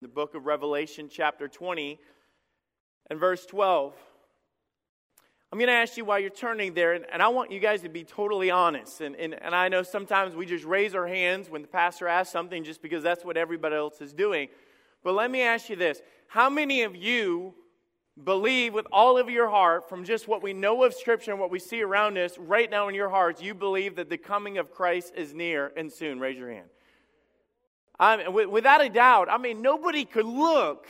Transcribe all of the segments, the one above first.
the book of Revelation, chapter 20, and verse 12. I'm going to ask you while you're turning there, and, and I want you guys to be totally honest. And, and, and I know sometimes we just raise our hands when the pastor asks something just because that's what everybody else is doing. But let me ask you this How many of you believe with all of your heart, from just what we know of Scripture and what we see around us right now in your hearts, you believe that the coming of Christ is near and soon? Raise your hand. Mean, without a doubt, I mean, nobody could look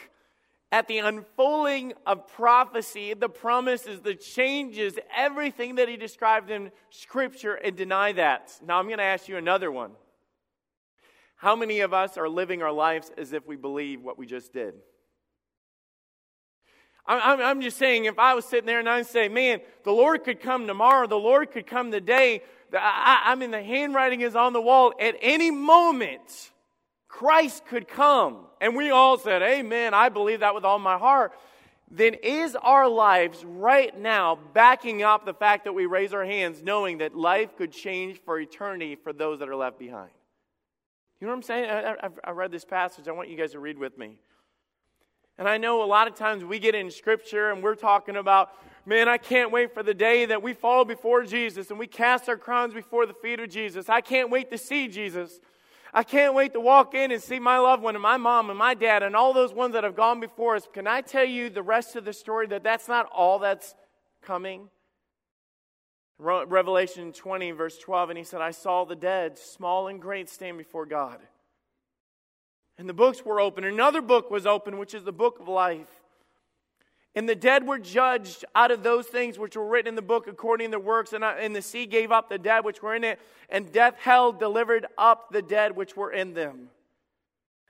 at the unfolding of prophecy, the promises, the changes, everything that he described in Scripture and deny that. Now, I'm going to ask you another one. How many of us are living our lives as if we believe what we just did? I'm, just saying, if I was sitting there and I say, man, the Lord could come tomorrow, the Lord could come today, I mean, the handwriting is on the wall at any moment. Christ could come, and we all said, Amen, I believe that with all my heart, then is our lives right now backing up the fact that we raise our hands knowing that life could change for eternity for those that are left behind? You know what I'm saying? I, I, I read this passage. I want you guys to read with me. And I know a lot of times we get in scripture and we're talking about, man, I can't wait for the day that we fall before Jesus and we cast our crowns before the feet of Jesus. I can't wait to see Jesus. I can't wait to walk in and see my loved one and my mom and my dad and all those ones that have gone before us. Can I tell you the rest of the story that that's not all that's coming? Revelation 20, verse 12, and he said, I saw the dead, small and great, stand before God. And the books were open. Another book was open, which is the book of life. And the dead were judged out of those things which were written in the book according to their works. And, uh, and the sea gave up the dead which were in it, and death hell, delivered up the dead which were in them.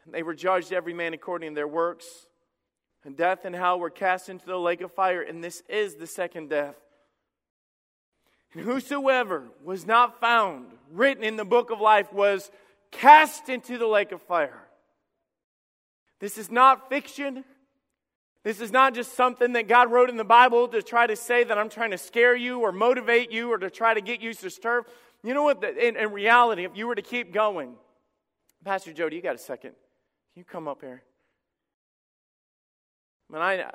And they were judged every man according to their works. And death and hell were cast into the lake of fire. And this is the second death. And whosoever was not found written in the book of life was cast into the lake of fire. This is not fiction. This is not just something that God wrote in the Bible to try to say that I'm trying to scare you or motivate you or to try to get you to stir. You know what? In, in reality, if you were to keep going, Pastor Jody, you got a second? Can you come up here? I mean, I,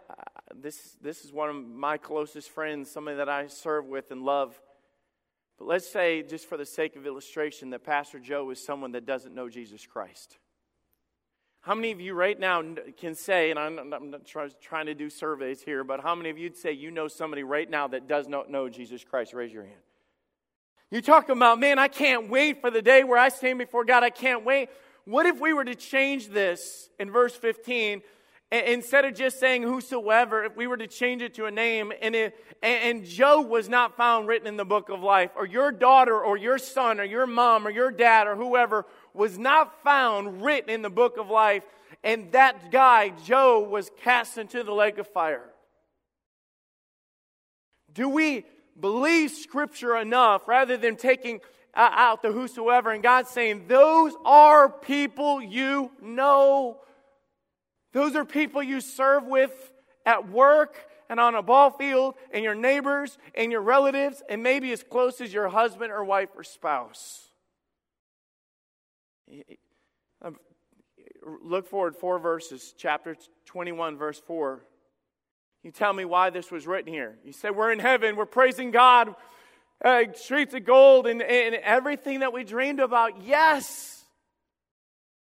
this, this is one of my closest friends, somebody that I serve with and love. But let's say, just for the sake of illustration, that Pastor Joe is someone that doesn't know Jesus Christ. How many of you right now can say, and I'm, not trying to do surveys here, but how many of you'd say you know somebody right now that does not know Jesus Christ? Raise your hand. You talk about, man, I can't wait for the day where I stand before God. I can't wait. What if we were to change this in verse 15? Instead of just saying whosoever, if we were to change it to a name, and, it, and Joe was not found written in the book of life, or your daughter, or your son, or your mom, or your dad, or whoever was not found written in the book of life, and that guy, Joe, was cast into the lake of fire. Do we believe Scripture enough rather than taking uh, out the whosoever and God saying, Those are people you know? Those are people you serve with at work and on a ball field, and your neighbors and your relatives, and maybe as close as your husband or wife or spouse. Look forward four verses, chapter 21, verse 4. You tell me why this was written here. You say, We're in heaven, we're praising God, uh, streets of gold, and, and everything that we dreamed about. Yes.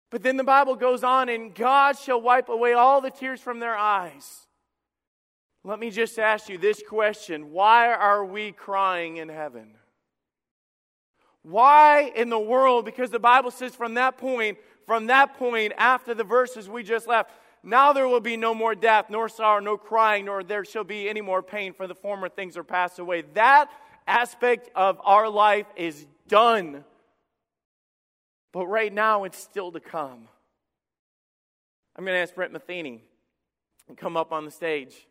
But then the Bible goes on, and God shall wipe away all the tears from their eyes. Let me just ask you this question Why are we crying in heaven? Why in the world? Because the Bible says from that point, from that point, after the verses we just left, now there will be no more death, nor sorrow, no crying, nor there shall be any more pain, for the former things are passed away. That aspect of our life is done. But right now, it's still to come. I'm going to ask Brent Matheny to come up on the stage.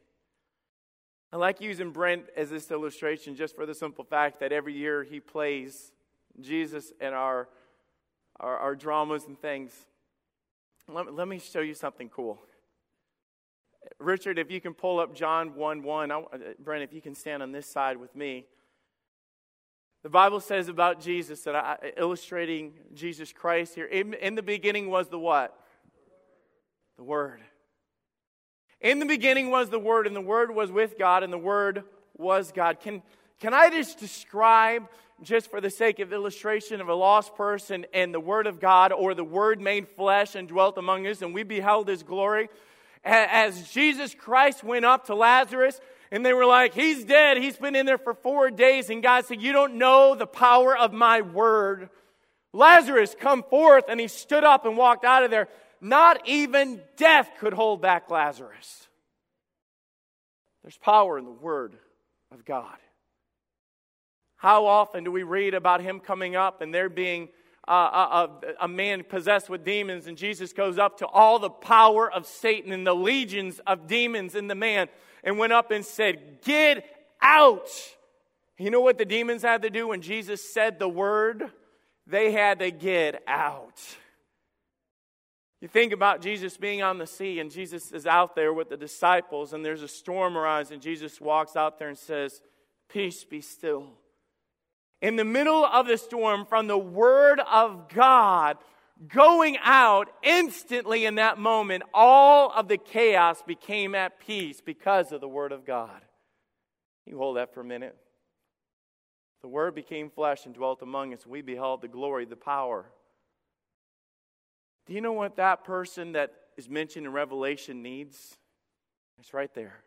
I like using Brent as this illustration just for the simple fact that every year he plays Jesus and our, our, our dramas and things. Let, let me show you something cool. Richard, if you can pull up John 1 1. I, uh, Brent, if you can stand on this side with me. The Bible says about Jesus that I, illustrating Jesus Christ here. In, in the beginning was the what? the Word. In the beginning was the Word, and the Word was with God, and the Word was God. Can, can I just describe, just for the sake of illustration, of a lost person and the Word of God, or the Word made flesh and dwelt among us, and we beheld His glory? As Jesus Christ went up to Lazarus, and they were like, He's dead. He's been in there for four days. And God said, You don't know the power of my word. Lazarus, come forth. And he stood up and walked out of there. Not even death could hold back Lazarus. There's power in the word of God. How often do we read about him coming up and there being a, a, man possessed with demons, and Jesus goes up to all the power of Satan and the legions of demons in the man and went up and said, Get out. You know what the demons had to do when Jesus said the word? They had to get out. You think about Jesus being on the sea, and Jesus is out there with the disciples, and there's a storm arising, Jesus walks out there and says, Peace be still. In the middle of the storm, from the Word of God going out, instantly in that moment, all of the chaos became at peace because of the Word of God. You hold that for a minute. The Word became flesh and dwelt among us. We beheld the glory, the power. Do you know what that person that is mentioned in Revelation needs? It's right there.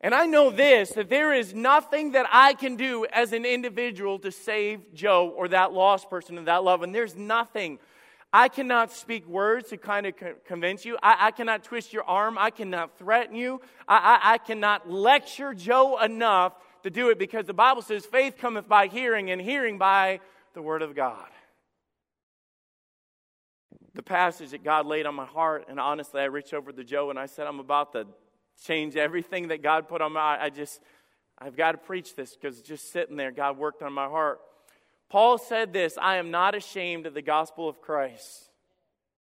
And I know this that there is nothing that I can do as an individual to save Joe or that lost person or that love. And there's nothing. I cannot speak words to kind of convince you. I, I cannot twist your arm. I cannot threaten you. I, I, I cannot lecture Joe enough to do it because the Bible says faith cometh by hearing, and hearing by the Word of God. The passage that God laid on my heart, and honestly, I reached over to Joe and I said, I'm about to change everything that God put on my I just I've got to preach this because just sitting there, God worked on my heart. Paul said this I am not ashamed of the gospel of Christ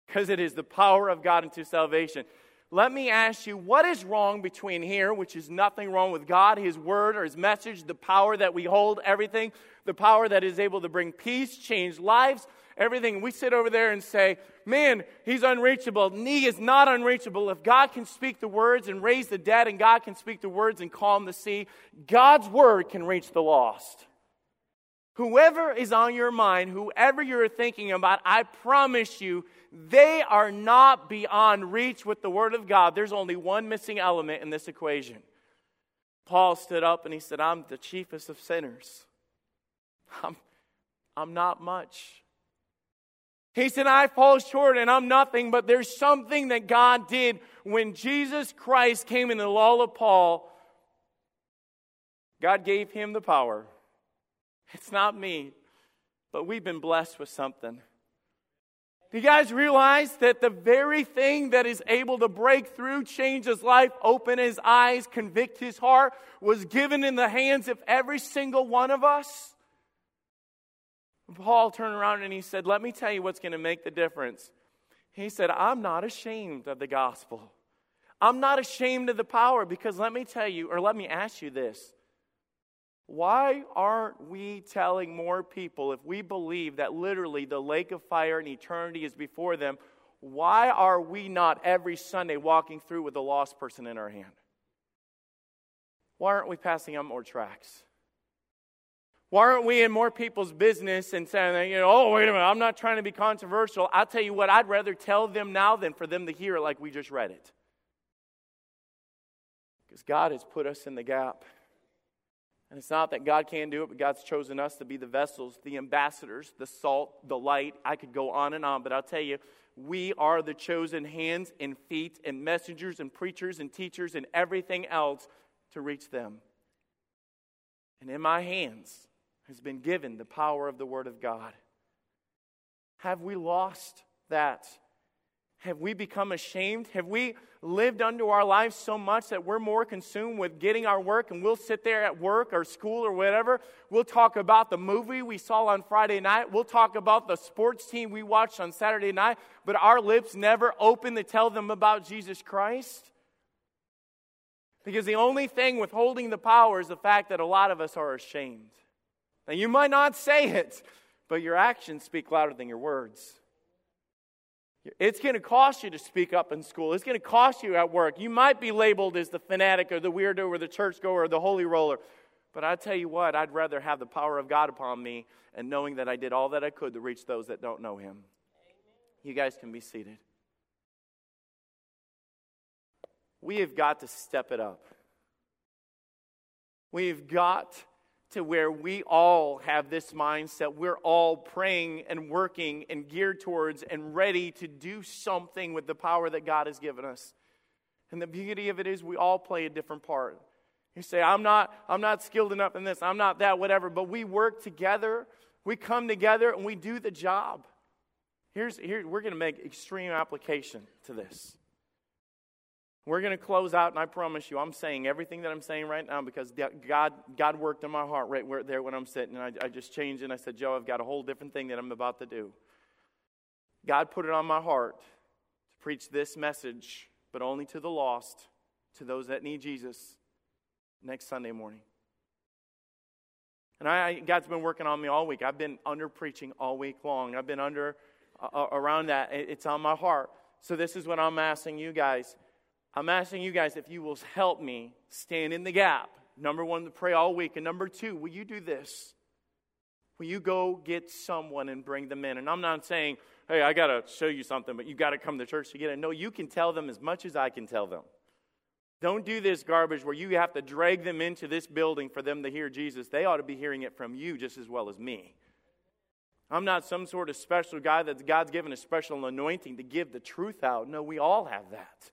because it is the power of God into salvation. Let me ask you, what is wrong between here, which is nothing wrong with God, His Word, or His message, the power that we hold, everything, the power that is able to bring peace, change lives, everything. We sit over there and say, man, he's unreachable. He is not unreachable. If God can speak the words and raise the dead, and God can speak the words and calm the sea, God's word can reach the lost. Whoever is on your mind, whoever you're thinking about, I promise you, they are not beyond reach with the Word of God. There's only one missing element in this equation. Paul stood up and he said, I'm the chiefest of sinners. I'm, I'm not much. He said, I fall short and I'm nothing, but there's something that God did when Jesus Christ came in the law of Paul. God gave him the power. It's not me, but we've been blessed with something. Do you guys realize that the very thing that is able to break through, change his life, open his eyes, convict his heart, was given in the hands of every single one of us? Paul turned around and he said, Let me tell you what's going to make the difference. He said, I'm not ashamed of the gospel. I'm not ashamed of the power because let me tell you, or let me ask you this. Why aren't we telling more people if we believe that literally the lake of fire and eternity is before them? Why are we not every Sunday walking through with a lost person in our hand? Why aren't we passing out more tracts? Why aren't we in more people's business and saying, you know, oh, wait a minute, I'm not trying to be controversial. I'll tell you what, I'd rather tell them now than for them to hear it like we just read it. Because God has put us in the gap. And it's not that God can't do it, but God's chosen us to be the vessels, the ambassadors, the salt, the light. I could go on and on, but I'll tell you, we are the chosen hands and feet and messengers and preachers and teachers and everything else to reach them. And in my hands, has been given the power of the Word of God. Have we lost that? Have we become ashamed? Have we lived unto our lives so much that we're more consumed with getting our work and we'll sit there at work or school or whatever? We'll talk about the movie we saw on Friday night. We'll talk about the sports team we watched on Saturday night, but our lips never open to tell them about Jesus Christ. Because the only thing withholding the power is the fact that a lot of us are ashamed. Now, you might not say it, but your actions speak louder than your words. It's going to cost you to speak up in school. It's going to cost you at work. You might be labeled as the fanatic or the weirdo or the churchgoer or the holy roller. But I tell you what, I'd rather have the power of God upon me and knowing that I did all that I could to reach those that don't know Him. You guys can be seated. We have got to step it up. We've got to where we all have this mindset. We're all praying and working and geared towards and ready to do something with the power that God has given us. And the beauty of it is we all play a different part. You say, I'm not, I'm not skilled enough in this, I'm not that, whatever, but we work together, we come together, and we do the job. Here's, here, we're going to make extreme application to this. We're going to close out, and I promise you, I'm saying everything that I'm saying right now because God, God worked in my heart right there when I'm sitting. And I, I just changed and I said, Joe, I've got a whole different thing that I'm about to do. God put it on my heart to preach this message, but only to the lost, to those that need Jesus, next Sunday morning. And I, God's been working on me all week. I've been under preaching all week long. I've been under uh, around that. It's on my heart. So this is what I'm asking you guys. I'm asking you guys if you will help me stand in the gap. Number one, to pray all week. And number two, will you do this? Will you go get someone and bring them in? And I'm not saying, hey, I got to show you something, but you got to come to church to get it. No, you can tell them as much as I can tell them. Don't do this garbage where you have to drag them into this building for them to hear Jesus. They ought to be hearing it from you just as well as me. I'm not some sort of special guy that God's given a special anointing to give the truth out. No, we all have that.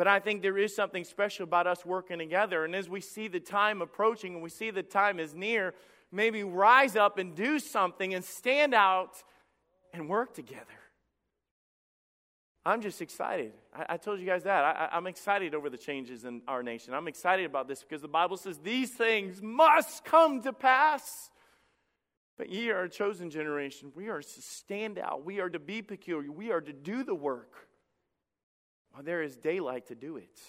But I think there is something special about us working together. And as we see the time approaching and we see the time is near, maybe rise up and do something and stand out and work together. I'm just excited. I, I told you guys that. I, I'm excited over the changes in our nation. I'm excited about this because the Bible says these things must come to pass. But ye are a chosen generation. We are to stand out. We are to be peculiar. We are to do the work while there is daylight to do it.